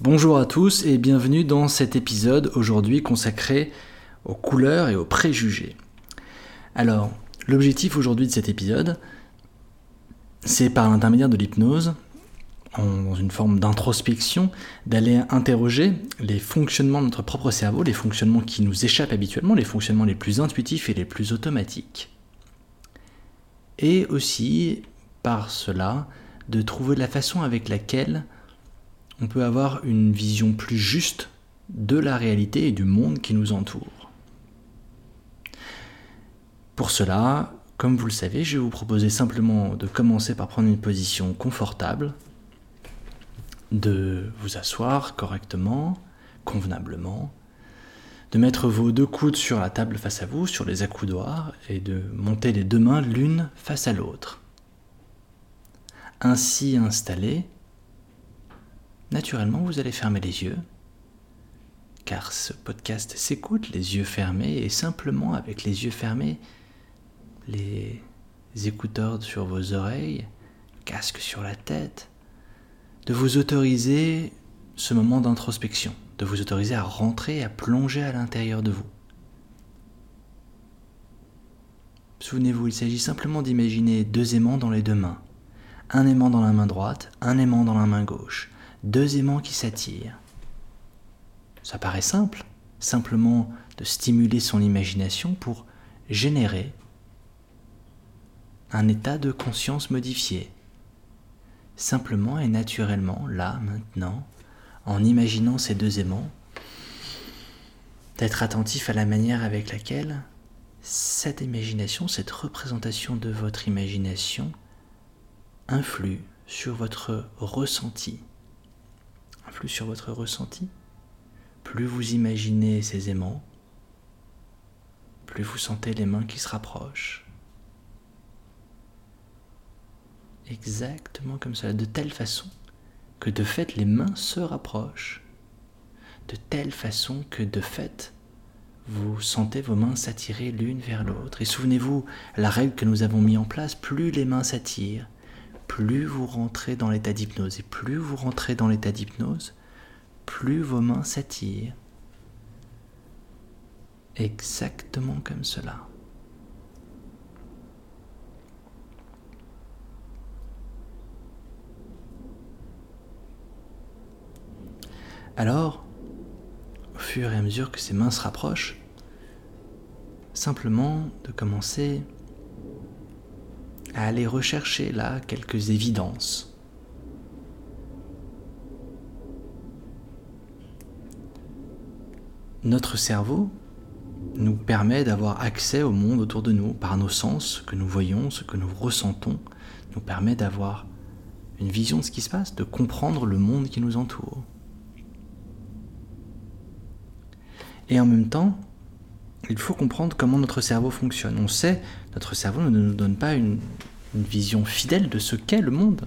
Bonjour à tous et bienvenue dans cet épisode aujourd'hui consacré aux couleurs et aux préjugés. Alors, l'objectif aujourd'hui de cet épisode, c'est par l'intermédiaire de l'hypnose, dans une forme d'introspection, d'aller interroger les fonctionnements de notre propre cerveau, les fonctionnements qui nous échappent habituellement, les fonctionnements les plus intuitifs et les plus automatiques. Et aussi, par cela, de trouver la façon avec laquelle on peut avoir une vision plus juste de la réalité et du monde qui nous entoure. Pour cela, comme vous le savez, je vais vous proposer simplement de commencer par prendre une position confortable, de vous asseoir correctement, convenablement, de mettre vos deux coudes sur la table face à vous, sur les accoudoirs, et de monter les deux mains l'une face à l'autre. Ainsi installé, naturellement vous allez fermer les yeux, car ce podcast s'écoute les yeux fermés, et simplement avec les yeux fermés, les écouteurs sur vos oreilles, casque sur la tête, de vous autoriser ce moment d'introspection, de vous autoriser à rentrer, à plonger à l'intérieur de vous. Souvenez-vous, il s'agit simplement d'imaginer deux aimants dans les deux mains. Un aimant dans la main droite, un aimant dans la main gauche. Deux aimants qui s'attirent. Ça paraît simple, simplement de stimuler son imagination pour générer un état de conscience modifié. Simplement et naturellement, là, maintenant, en imaginant ces deux aimants, d'être attentif à la manière avec laquelle cette imagination, cette représentation de votre imagination influe sur votre ressenti. Influe sur votre ressenti. Plus vous imaginez ces aimants, plus vous sentez les mains qui se rapprochent exactement comme cela, de telle façon que de fait les mains se rapprochent, de telle façon que de fait vous sentez vos mains s'attirer l'une vers l'autre. Et souvenez-vous, la règle que nous avons mis en place, plus les mains s'attirent, plus vous rentrez dans l'état d'hypnose. Et plus vous rentrez dans l'état d'hypnose, plus vos mains s'attirent. Exactement comme cela. Alors, au fur et à mesure que ses mains se rapprochent, simplement de commencer à aller rechercher là quelques évidences. Notre cerveau nous permet d'avoir accès au monde autour de nous par nos sens, ce que nous voyons, ce que nous ressentons, nous permet d'avoir une vision de ce qui se passe, de comprendre le monde qui nous entoure. Et en même temps, il faut comprendre comment notre cerveau fonctionne. On sait, notre cerveau ne nous donne pas une, vision fidèle de ce qu'est le monde.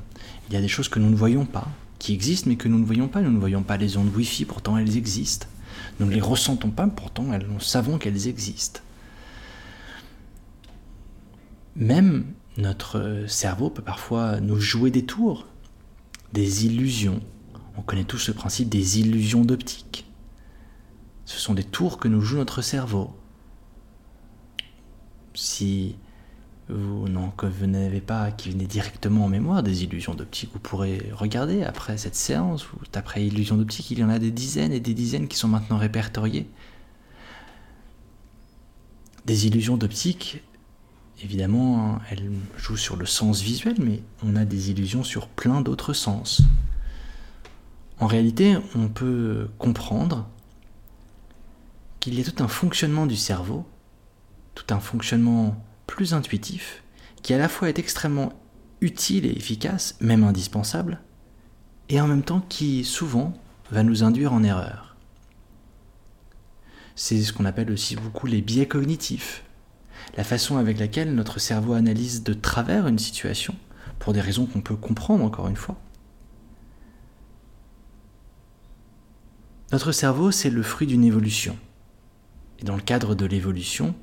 Il y a des choses que nous ne voyons pas, qui existent mais que nous ne voyons pas. Nous ne voyons pas les ondes Wi-Fi, pourtant elles existent. Nous ne les ressentons pas, pourtant nous savons qu'elles existent. Même notre cerveau peut parfois nous jouer des tours, des illusions. On connaît tous ce principe des illusions d'optique. Ce sont des tours que nous joue notre cerveau. Si vous n'en n'avez pas qui venaient directement en mémoire des illusions d'optique, vous pourrez regarder après cette séance, vous taperez illusions d'optique, il y en a des dizaines et des dizaines qui sont maintenant répertoriées. Des illusions d'optique, évidemment, elles jouent sur le sens visuel, mais on a des illusions sur plein d'autres sens. En réalité, on peut comprendre il y a tout un fonctionnement du cerveau, tout un fonctionnement plus intuitif, qui à la fois est extrêmement utile et efficace, même indispensable, et en même temps qui souvent va nous induire en erreur. C'est ce qu'on appelle aussi beaucoup les biais cognitifs, la façon avec laquelle notre cerveau analyse de travers une situation, pour des raisons qu'on peut comprendre encore une fois. Notre cerveau, c'est le fruit d'une évolution. Et dans le cadre de l'évolution,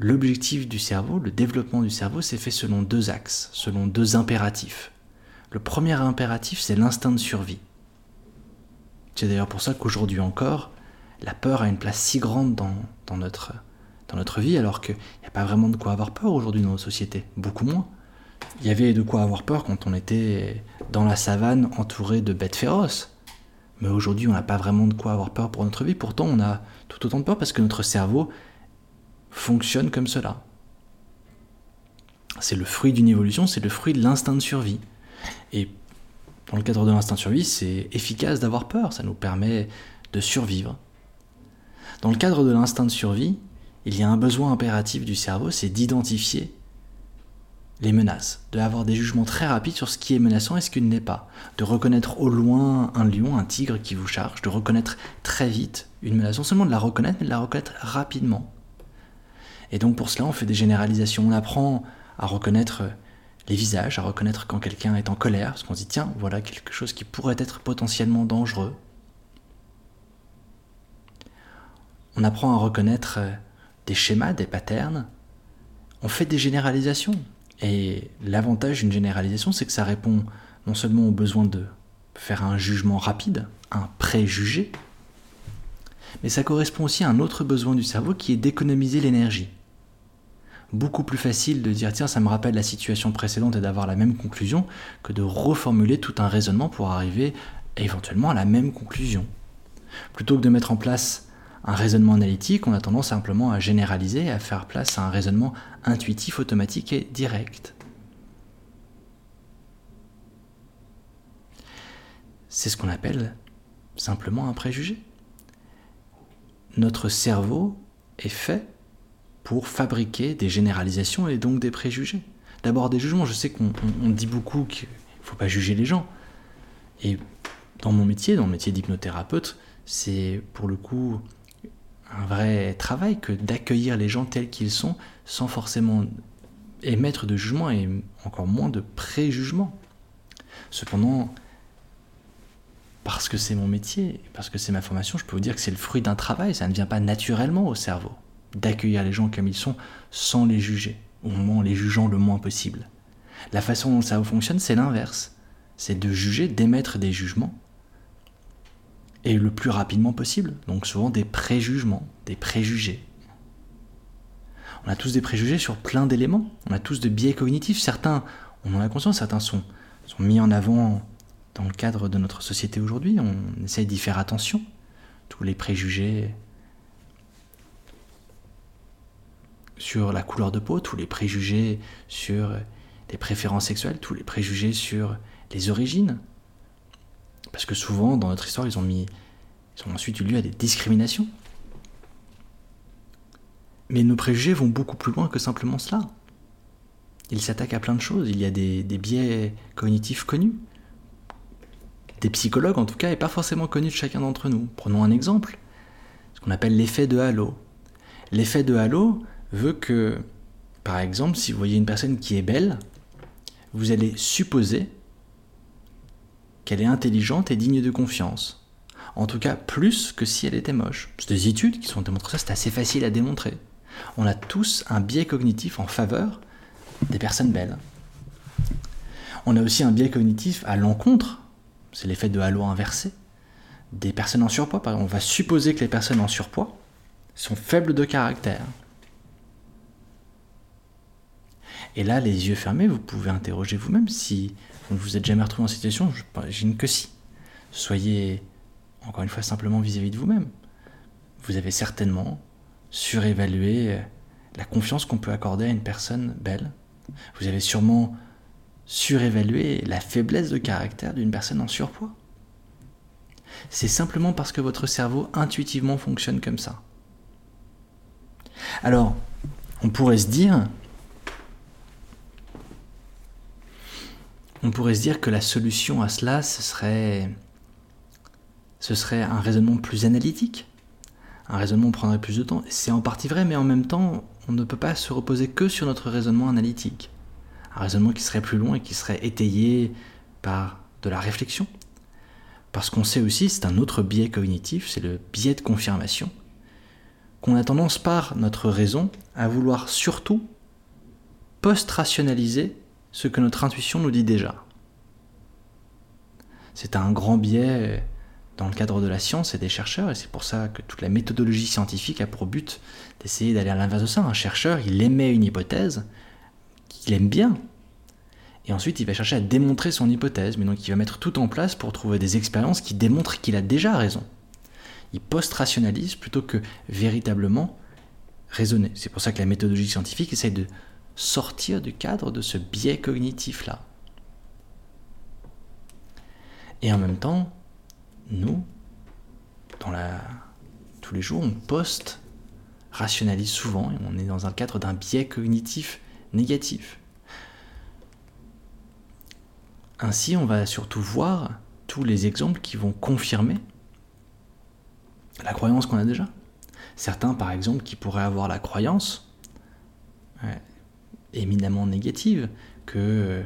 l'objectif du cerveau, le développement du cerveau, s'est fait selon deux axes, selon deux impératifs. Le premier impératif, c'est l'instinct de survie. C'est d'ailleurs pour ça qu'aujourd'hui encore, la peur a une place si grande dans, notre, dans notre vie, alors qu'il n'y a pas vraiment de quoi avoir peur aujourd'hui dans nos sociétés, beaucoup moins. Il y avait de quoi avoir peur quand on était dans la savane entouré de bêtes féroces. Mais aujourd'hui, on n'a pas vraiment de quoi avoir peur pour notre vie. Pourtant, on a tout autant de peur parce que notre cerveau fonctionne comme cela. C'est le fruit d'une évolution, c'est le fruit de l'instinct de survie. Et dans le cadre de l'instinct de survie, c'est efficace d'avoir peur, ça nous permet de survivre. Dans le cadre de l'instinct de survie, il y a un besoin impératif du cerveau, c'est d'identifier les menaces, de avoir des jugements très rapides sur ce qui est menaçant et ce qui ne l'est pas, de reconnaître au loin un lion, un tigre qui vous charge, de reconnaître très vite une menace, non seulement de la reconnaître, mais de la reconnaître rapidement. Et donc pour cela, on fait des généralisations, on apprend à reconnaître les visages, à reconnaître quand quelqu'un est en colère, parce qu'on se dit tiens, voilà quelque chose qui pourrait être potentiellement dangereux. On apprend à reconnaître des schémas, des patterns. On fait des généralisations. Et l'avantage d'une généralisation, c'est que ça répond non seulement au besoin de faire un jugement rapide, un préjugé, mais ça correspond aussi à un autre besoin du cerveau qui est d'économiser l'énergie. Beaucoup plus facile de dire tiens ça me rappelle la situation précédente et d'avoir la même conclusion que de reformuler tout un raisonnement pour arriver éventuellement à la même conclusion. Plutôt que de mettre en place un raisonnement analytique, on a tendance simplement à généraliser et à faire place à un raisonnement intuitif, automatique et direct. C'est ce qu'on appelle simplement un préjugé. Notre cerveau est fait pour fabriquer des généralisations et donc des préjugés. D'abord des jugements, je sais qu'on dit beaucoup qu'il ne faut pas juger les gens. Et dans mon métier, dans le métier d'hypnothérapeute, c'est pour le coup un vrai travail que d'accueillir les gens tels qu'ils sont sans forcément émettre de jugement et encore moins de préjugement. Cependant, parce que c'est mon métier, parce que c'est ma formation, je peux vous dire que c'est le fruit d'un travail, ça ne vient pas naturellement au cerveau, d'accueillir les gens comme ils sont sans les juger, au moins en les jugeant le moins possible. La façon dont cerveau fonctionne, c'est l'inverse. C'est de juger, d'émettre des jugements, et le plus rapidement possible. Donc souvent des préjugements, des préjugés. On a tous des préjugés sur plein d'éléments. On a tous de biais cognitifs. Certains, on en a conscience, certains sont, sont mis en avant dans le cadre de notre société aujourd'hui. On essaye d'y faire attention. Tous les préjugés sur la couleur de peau, tous les préjugés sur les préférences sexuelles, tous les préjugés sur les origines, parce que souvent, dans notre histoire, ils ont mis. Ils ont ensuite eu lieu à des discriminations. Mais nos préjugés vont beaucoup plus loin que simplement cela. Ils s'attaquent à plein de choses. Il y a des, des, biais cognitifs connus. Des psychologues, en tout cas, et pas forcément connus de chacun d'entre nous. Prenons un exemple. Ce qu'on appelle l'effet de halo. L'effet de halo veut que, par exemple, si vous voyez une personne qui est belle, vous allez supposer qu'elle est intelligente et digne de confiance. En tout cas, plus que si elle était moche. C'est des études qui sont démontrées ça, c'est assez facile à démontrer. On a tous un biais cognitif en faveur des personnes belles. On a aussi un biais cognitif à l'encontre, c'est l'effet de halo inversé, des personnes en surpoids. On va supposer que les personnes en surpoids sont faibles de caractère. Et là, les yeux fermés, vous pouvez interroger vous-même si vous ne vous êtes jamais retrouvé en situation, j'imagine que si. Soyez, encore une fois, simplement vis-à-vis de vous-même. Vous avez certainement surévalué la confiance qu'on peut accorder à une personne belle. Vous avez sûrement surévalué la faiblesse de caractère d'une personne en surpoids. C'est simplement parce que votre cerveau intuitivement fonctionne comme ça. Alors, on pourrait se dire, on pourrait se dire que la solution à cela, ce serait, un raisonnement plus analytique. Un raisonnement prendrait plus de temps. C'est en partie vrai, mais en même temps, on ne peut pas se reposer que sur notre raisonnement analytique. Un raisonnement qui serait plus long et qui serait étayé par de la réflexion. Parce qu'on sait aussi, c'est un autre biais cognitif, c'est le biais de confirmation, qu'on a tendance par notre raison à vouloir surtout post-rationaliser ce que notre intuition nous dit déjà. C'est un grand biais dans le cadre de la science et des chercheurs, et c'est pour ça que toute la méthodologie scientifique a pour but d'essayer d'aller à l'inverse de ça. Un chercheur, il émet une hypothèse qu'il aime bien, et ensuite il va chercher à démontrer son hypothèse, mais donc il va mettre tout en place pour trouver des expériences qui démontrent qu'il a déjà raison. Il post-rationalise plutôt que véritablement raisonner. C'est pour ça que la méthodologie scientifique essaie de sortir du cadre de ce biais cognitif-là. Et en même temps, nous, dans la... tous les jours, on poste, rationalise souvent, et on est dans un cadre d'un biais cognitif négatif. Ainsi, on va surtout voir tous les exemples qui vont confirmer la croyance qu'on a déjà. Certains, par exemple, qui pourraient avoir la croyance éminemment négative que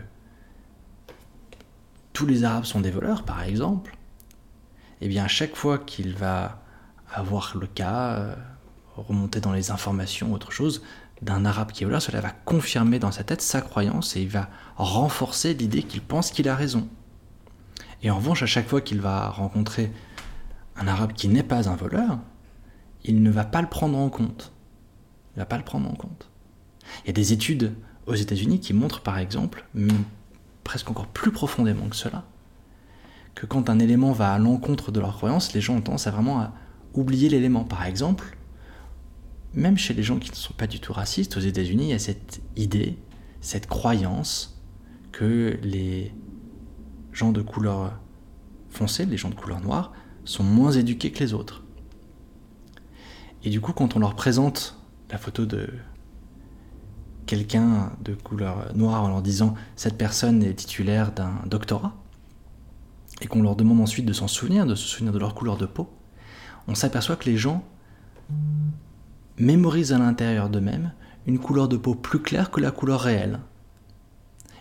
tous les Arabes sont des voleurs, par exemple, eh bien, à chaque fois qu'il va avoir le cas, euh, remonter dans les informations, autre chose, d'un arabe qui est voleur, cela va confirmer dans sa tête sa croyance et il va renforcer l'idée qu'il pense qu'il a raison. Et en revanche, à chaque fois qu'il va rencontrer un arabe qui n'est pas un voleur, il ne va pas le prendre en compte. Il ne va pas le prendre en compte. Il y a des études aux États-Unis qui montrent par exemple, presque encore plus profondément que cela, que quand un élément va à l'encontre de leur croyance, les gens ont tendance à vraiment à oublier l'élément. Par exemple, même chez les gens qui ne sont pas du tout racistes, aux États-Unis, il y a cette idée, cette croyance que les gens de couleur foncée, les gens de couleur noire, sont moins éduqués que les autres. Et du coup, quand on leur présente la photo de quelqu'un de couleur noire en leur disant cette personne est titulaire d'un doctorat, et qu'on leur demande ensuite de s'en souvenir, de se souvenir de leur couleur de peau, on s'aperçoit que les gens mémorisent à l'intérieur d'eux-mêmes une couleur de peau plus claire que la couleur réelle.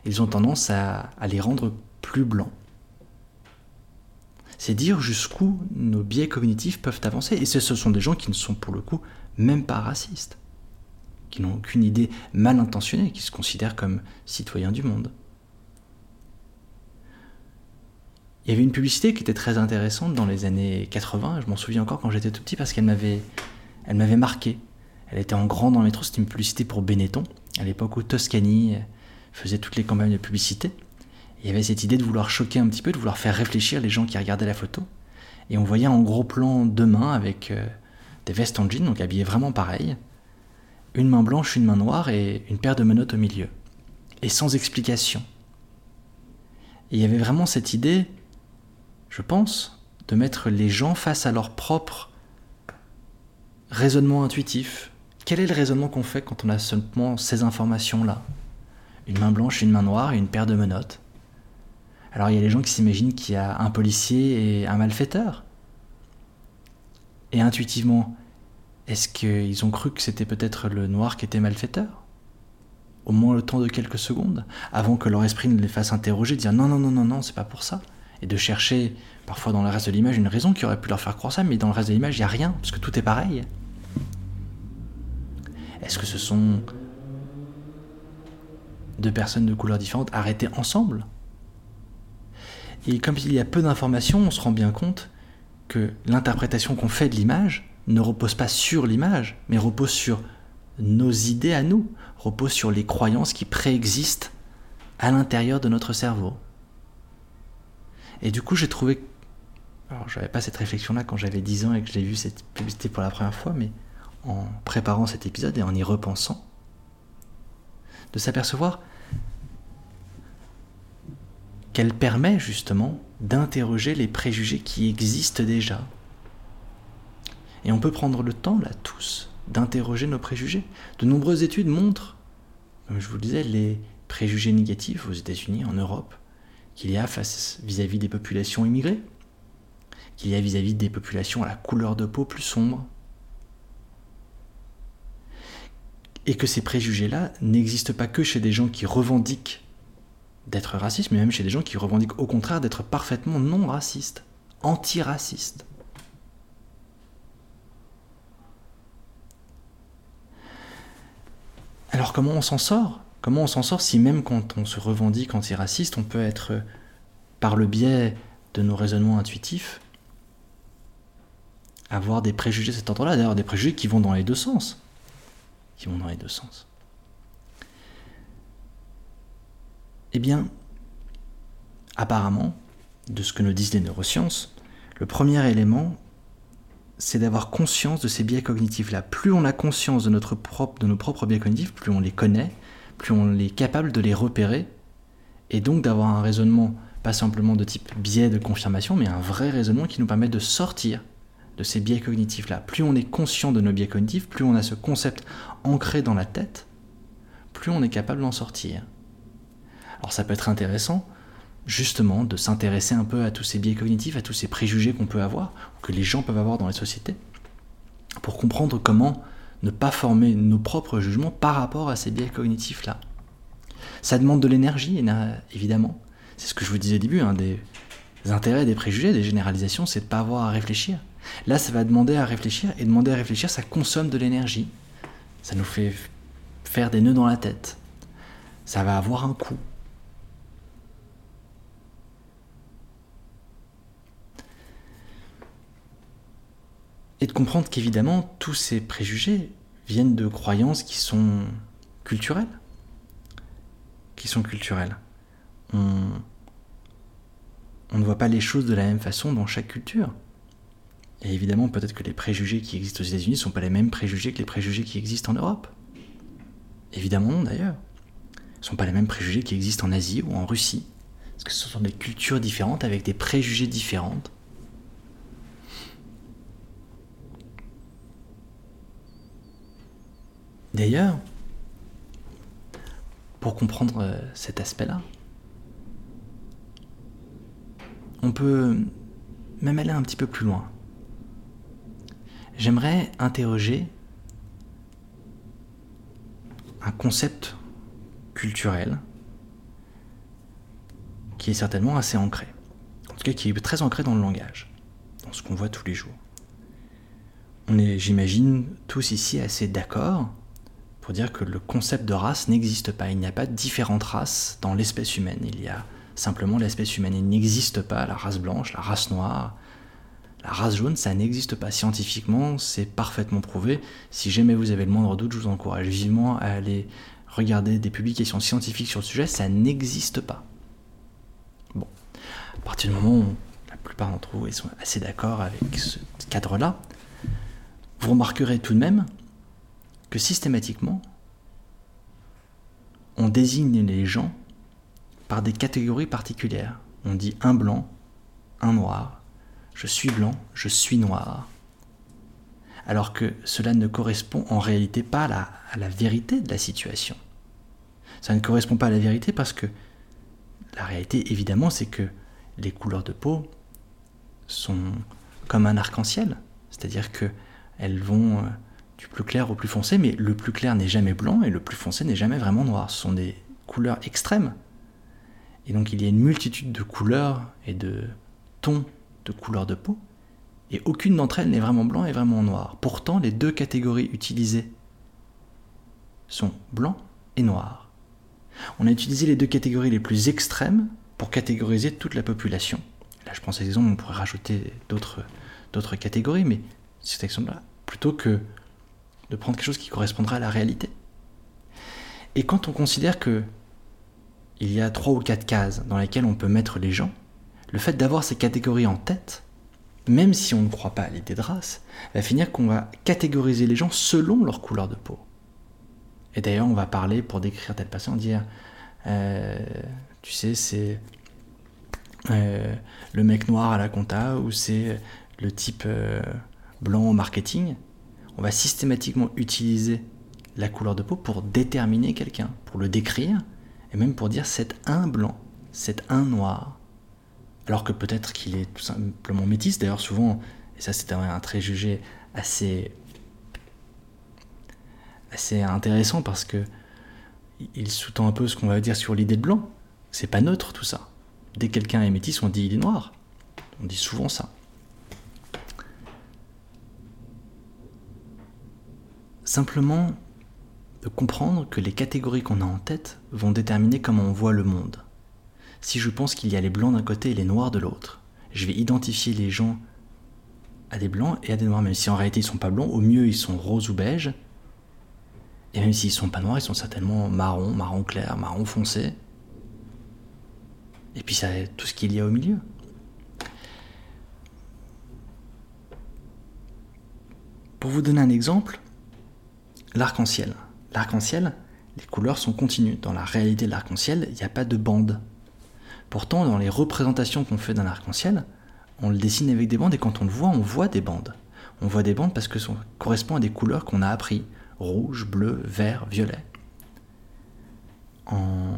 Ils ont tendance à, les rendre plus blancs. C'est dire jusqu'où nos biais cognitifs peuvent avancer. Et ce sont des gens qui ne sont pour le coup même pas racistes, qui n'ont aucune idée mal intentionnée, qui se considèrent comme citoyens du monde. Il y avait une publicité qui était très intéressante dans les années 80, je m'en souviens encore quand j'étais tout petit parce qu'elle m'avait elle m'avait marqué. Elle était en grand dans le métro, c'était une publicité pour Benetton, à l'époque où Toscani faisait toutes les campagnes de publicité. il y avait cette idée de vouloir choquer un petit peu, de vouloir faire réfléchir les gens qui regardaient la photo. Et on voyait en gros plan deux mains avec euh, des vestes en jean, donc habillées vraiment pareil. Une main blanche, une main noire et une paire de menottes au milieu. Et sans explication. Et il y avait vraiment cette idée, je pense, de mettre les gens face à leur propre raisonnement intuitif. Quel est le raisonnement qu'on fait quand on a seulement ces informations-là? Une main blanche, une main noire et une paire de menottes. Alors il y a des gens qui s'imaginent qu'il y a un policier et un malfaiteur. Et intuitivement, est-ce qu'ils ont cru que c'était peut-être le noir qui était malfaiteur? Au moins le temps de quelques secondes, avant que leur esprit ne les fasse interroger, dire non, non, non, non, non, c'est pas pour ça. Et de chercher, parfois dans le reste de l'image, une raison qui aurait pu leur faire croire ça, mais dans le reste de l'image, il n'y a rien, parce que tout est pareil. Est-ce que ce sont deux personnes de couleurs différentes arrêtées ensemble? Et comme il y a peu d'informations, on se rend bien compte que l'interprétation qu'on fait de l'image ne repose pas sur l'image, mais repose sur nos idées à nous, repose sur les croyances qui préexistent à l'intérieur de notre cerveau. Et du coup, j'ai trouvé. Alors, j'avais pas cette réflexion-là quand j'avais 10 ans et que j'ai vu cette publicité pour la première fois, mais en préparant cet épisode et en y repensant, de s'apercevoir qu'elle permet justement d'interroger les préjugés qui existent déjà. Et on peut prendre le temps, là, tous, d'interroger nos préjugés. De nombreuses études montrent, comme je vous le disais, les préjugés négatifs aux États-Unis, en Europe, qu'il y a vis-à-vis des populations immigrées, qu'il y a vis à -vis des populations à la couleur de peau plus sombre, et que ces préjugés-là n'existent pas que chez des gens qui revendiquent d'être racistes, mais même chez des gens qui revendiquent au contraire d'être parfaitement non racistes, antiracistes. Alors comment on s'en sort? Comment on s'en sort si même quand on se revendique antiraciste, on peut être, par le biais de nos raisonnements intuitifs, avoir des préjugés de cet ordre-là, d'ailleurs des préjugés qui vont dans les deux sens. Qui vont dans les deux sens. Eh bien, apparemment, de ce que nous disent les neurosciences, le premier élément, c'est d'avoir conscience de ces biais cognitifs-là. Plus on a conscience de, notre propre, nos propres biais cognitifs, plus on les connaît, plus on est capable de les repérer, et donc d'avoir un raisonnement pas simplement de type biais de confirmation, mais un vrai raisonnement qui nous permet de sortir de ces biais cognitifs-là. Plus on est conscient de nos biais cognitifs, plus on a ce concept ancré dans la tête, plus on est capable d'en sortir. Alors ça peut être intéressant justement de s'intéresser un peu à tous ces biais cognitifs, à tous ces préjugés qu'on peut avoir, que les gens peuvent avoir dans les sociétés, pour comprendre comment ne pas former nos propres jugements par rapport à ces biais cognitifs-là. Ça demande de l'énergie, évidemment. C'est ce que je vous disais au début, un des intérêts des préjugés, des généralisations, c'est de ne pas avoir à réfléchir. Là, ça va demander à réfléchir, et demander à réfléchir, ça consomme de l'énergie. Ça nous fait faire des nœuds dans la tête. Ça va avoir un coût. Et de comprendre qu'évidemment, tous ces préjugés viennent de croyances qui sont culturelles. Qui sont culturelles. On, ne voit pas les choses de la même façon dans chaque culture. Et évidemment, peut-être que les préjugés qui existent aux États-Unis ne sont pas les mêmes préjugés que les préjugés qui existent en Europe. Évidemment non, d'ailleurs. Ce ne sont pas les mêmes préjugés qui existent en Asie ou en Russie. Parce que ce sont des cultures différentes avec des préjugés différentes. D'ailleurs, pour comprendre euh, cet aspect-là, on peut même aller un petit peu plus loin. J'aimerais interroger un concept culturel qui est certainement assez ancré, en tout cas qui est très ancré dans le langage, dans ce qu'on voit tous les jours. On est, j'imagine, tous ici assez d'accord pour dire que le concept de race n'existe pas. Il n'y a pas différentes races dans l'espèce humaine. Il y a simplement l'espèce humaine. Il n'existe pas la race blanche, la race noire, la race jaune, ça n'existe pas. Scientifiquement, c'est parfaitement prouvé. Si jamais vous avez le moindre doute, je vous encourage vivement à aller regarder des publications scientifiques sur le sujet, ça n'existe pas. Bon, à partir du moment où la plupart d'entre vous sont assez d'accord avec ce cadre-là, vous remarquerez tout de même que systématiquement, on désigne les gens par des catégories particulières. On dit un blanc, un noir, je suis blanc, je suis noir. Alors que cela ne correspond en réalité pas à la, à la vérité de la situation. Ça ne correspond pas à la vérité parce que la réalité, évidemment, c'est que les couleurs de peau sont comme un arc-en-ciel. C'est-à-dire qu'elles vont euh, plus clair au plus foncé, mais le plus clair n'est jamais blanc et le plus foncé n'est jamais vraiment noir. Ce sont des couleurs extrêmes. Et donc il y a une multitude de couleurs et de tons de couleurs de peau, et aucune d'entre elles n'est vraiment blanc et vraiment noir. Pourtant, les deux catégories utilisées sont blanc et noir. On a utilisé les deux catégories les plus extrêmes pour catégoriser toute la population. Là, je pense à exemple, on pourrait rajouter d'autres catégories, mais cet exemple-là, plutôt que de prendre quelque chose qui correspondra à la réalité. Et quand on considère que il y a trois ou quatre cases dans lesquelles on peut mettre les gens, le fait d'avoir ces catégories en tête, même si on ne croit pas à l'idée de race, va finir qu'on va catégoriser les gens selon leur couleur de peau. Et d'ailleurs, on va parler pour décrire tel patient, dire, euh, tu sais, c'est euh, le mec noir à la compta ou c'est le type euh, blanc au marketing on va systématiquement utiliser la couleur de peau pour déterminer quelqu'un, pour le décrire, et même pour dire c'est un blanc, c'est un noir. Alors que peut-être qu'il est tout simplement métis, d'ailleurs souvent, et ça c'est un trait jugé assez, assez intéressant parce que il sous-tend un peu ce qu'on va dire sur l'idée de blanc. C'est pas neutre tout ça. Dès que quelqu'un est métis, on dit il est noir. On dit souvent ça. Simplement de comprendre que les catégories qu'on a en tête vont déterminer comment on voit le monde. Si je pense qu'il y a les blancs d'un côté et les noirs de l'autre, je vais identifier les gens à des blancs et à des noirs, même si en réalité ils sont pas blancs, au mieux ils sont roses ou beige. Et même s'ils sont pas noirs, ils sont certainement marron, marron clair, marron foncé. Et puis ça, tout ce qu'il y a au milieu. Pour vous donner un exemple, l'arc-en-ciel. L'arc-en-ciel, les couleurs sont continues. Dans la réalité de l'arc-en-ciel, il n'y a pas de bande. Pourtant, dans les représentations qu'on fait d'un arc-en-ciel, on le dessine avec des bandes et quand on le voit, on voit des bandes. On voit des bandes parce que ça correspond à des couleurs qu'on a appris rouge, bleu, vert, violet. En,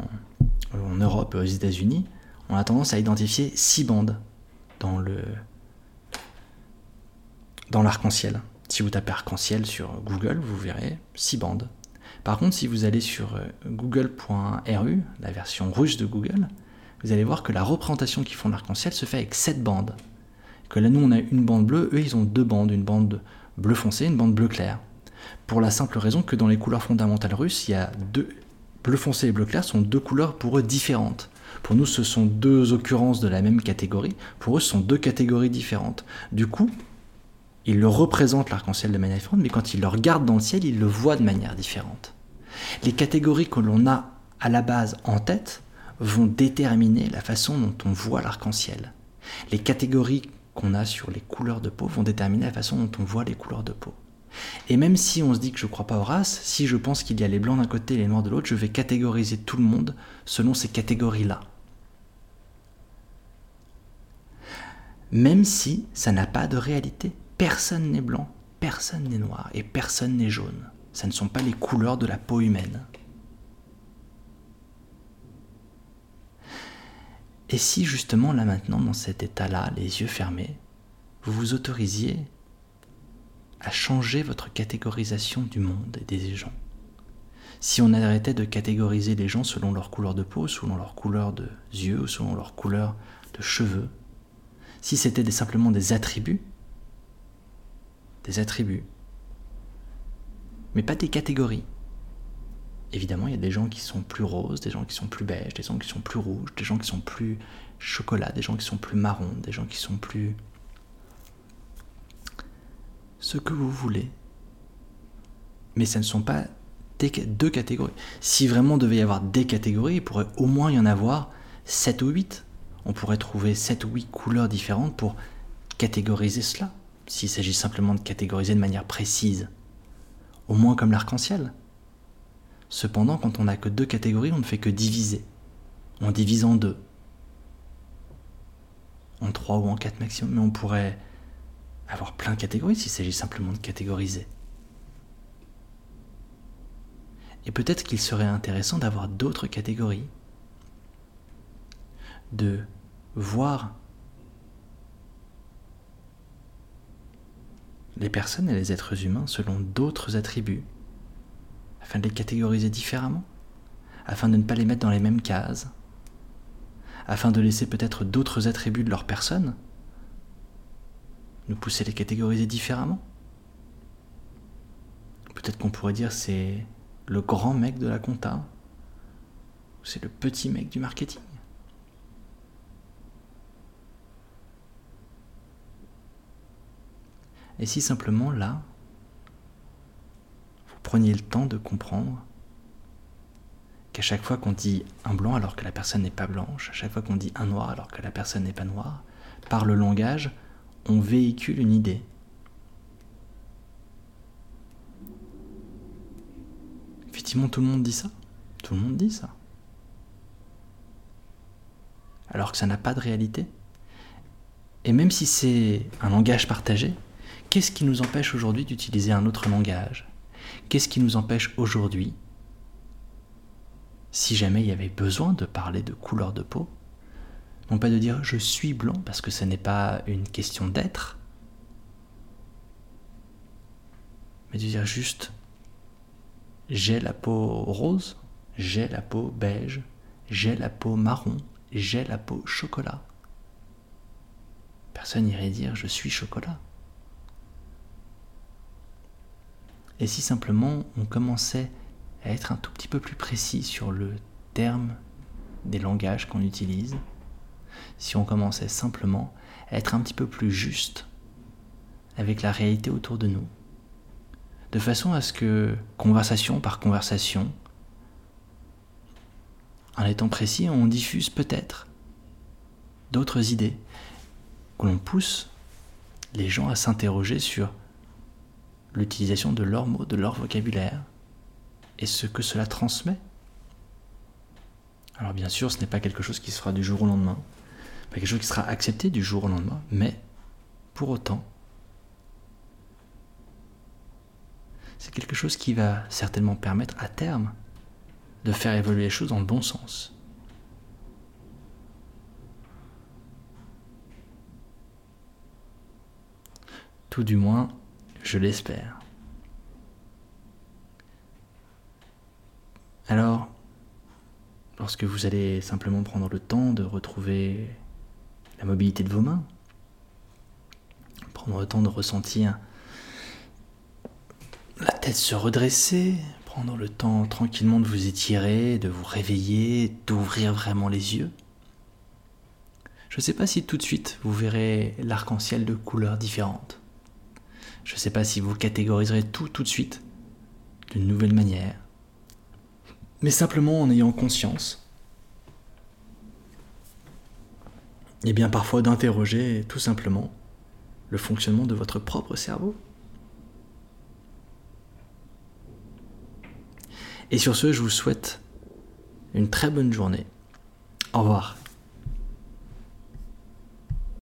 Europe et aux États-Unis, on a tendance à identifier six bandes dans l'arc-en-ciel. Si vous tapez arc-en-ciel sur Google, vous verrez six bandes. Par contre, si vous allez sur euh, google.ru, la version russe de Google, vous allez voir que la représentation qu'ils font de l'arc-en-ciel se fait avec sept bandes. Que là, nous, on a une bande bleue, eux, ils ont deux bandes, une bande bleu foncé, une bande bleu clair. Pour la simple raison que dans les couleurs fondamentales russes, il y a deux bleu foncé et bleu clair sont deux couleurs pour eux différentes. Pour nous, ce sont deux occurrences de la même catégorie. Pour eux, ce sont deux catégories différentes. Du coup, ils le représentent l'arc-en-ciel de manière différente, mais quand ils le regardent dans le ciel, ils le voient de manière différente. Les catégories que l'on a à la base en tête vont déterminer la façon dont on voit l'arc-en-ciel. Les catégories qu'on a sur les couleurs de peau vont déterminer la façon dont on voit les couleurs de peau. Et même si on se dit que je ne crois pas aux races, si je pense qu'il y a les blancs d'un côté et les noirs de l'autre, je vais catégoriser tout le monde selon ces catégories-là. Même si ça n'a pas de réalité. Personne n'est blanc, personne n'est noir et personne n'est jaune. Ça ne sont pas les couleurs de la peau humaine. Et si justement là maintenant, dans cet état-là, les yeux fermés, vous vous autorisiez à changer votre catégorisation du monde et des gens? Si on arrêtait de catégoriser les gens selon leur couleur de peau, selon leur couleur de yeux, selon leur couleur de cheveux, si c'était simplement des attributs, des attributs, mais pas des catégories. Évidemment, il y a des gens qui sont plus roses, des gens qui sont plus beiges, des gens qui sont plus rouges, des gens qui sont plus chocolat, des gens qui sont plus marrons, des gens qui sont plus... Ce que vous voulez. Mais ce ne sont pas deux catégories. Si vraiment devait y avoir des catégories, il pourrait au moins y en avoir 7 ou 8 on pourrait trouver 7 ou 8 couleurs différentes pour catégoriser cela, s'il s'agit simplement de catégoriser de manière précise, au moins comme l'arc-en-ciel. Cependant, quand on n'a que deux catégories, on ne fait que diviser. On divise en deux, en trois ou en quatre maximum, mais on pourrait avoir plein de catégories s'il s'agit simplement de catégoriser. Et peut-être qu'il serait intéressant d'avoir d'autres catégories, de voir les personnes et les êtres humains selon d'autres attributs, afin de les catégoriser différemment, afin de ne pas les mettre dans les mêmes cases, afin de laisser peut-être d'autres attributs de leur personne, nous pousser à les catégoriser différemment. Peut-être qu'on pourrait dire c'est le grand mec de la compta, c'est le petit mec du marketing. Et si simplement là, vous preniez le temps de comprendre qu'à chaque fois qu'on dit un blanc alors que la personne n'est pas blanche, à chaque fois qu'on dit un noir alors que la personne n'est pas noire, par le langage, on véhicule une idée. Effectivement, tout le monde dit ça. Tout le monde dit ça. Alors que ça n'a pas de réalité. Et même si c'est un langage partagé, Qu'est-ce qui nous empêche aujourd'hui d'utiliser un autre langage? Qu'est-ce qui nous empêche aujourd'hui, si jamais il y avait besoin de parler de couleur de peau, non pas de dire je suis blanc parce que ce n'est pas une question d'être, mais de dire juste j'ai la peau rose, j'ai la peau beige, j'ai la peau marron, j'ai la peau chocolat. Personne n'irait dire je suis chocolat. Et si simplement on commençait à être un tout petit peu plus précis sur le terme des langages qu'on utilise, si on commençait simplement à être un petit peu plus juste, avec la réalité autour de nous, de façon à ce que, conversation par conversation, en étant précis, on diffuse peut-être d'autres idées, que l'on pousse les gens à s'interroger sur l'utilisation de leurs mots, de leur vocabulaire, et ce que cela transmet. Alors bien sûr, ce n'est pas quelque chose qui se fera du jour au lendemain, pas quelque chose qui sera accepté du jour au lendemain, mais pour autant, c'est quelque chose qui va certainement permettre à terme de faire évoluer les choses dans le bon sens. Tout du moins, je l'espère. Alors, lorsque vous allez simplement prendre le temps de retrouver la mobilité de vos mains, prendre le temps de ressentir la tête se redresser, prendre le temps tranquillement de vous étirer, de vous réveiller, d'ouvrir vraiment les yeux. Je ne sais pas si tout de suite vous verrez l'arc-en-ciel de couleurs différentes. Je ne sais pas si vous catégoriserez tout tout de suite d'une nouvelle manière. Mais simplement en ayant conscience. Et bien parfois d'interroger tout simplement le fonctionnement de votre propre cerveau. Et sur ce, je vous souhaite une très bonne journée. Au revoir.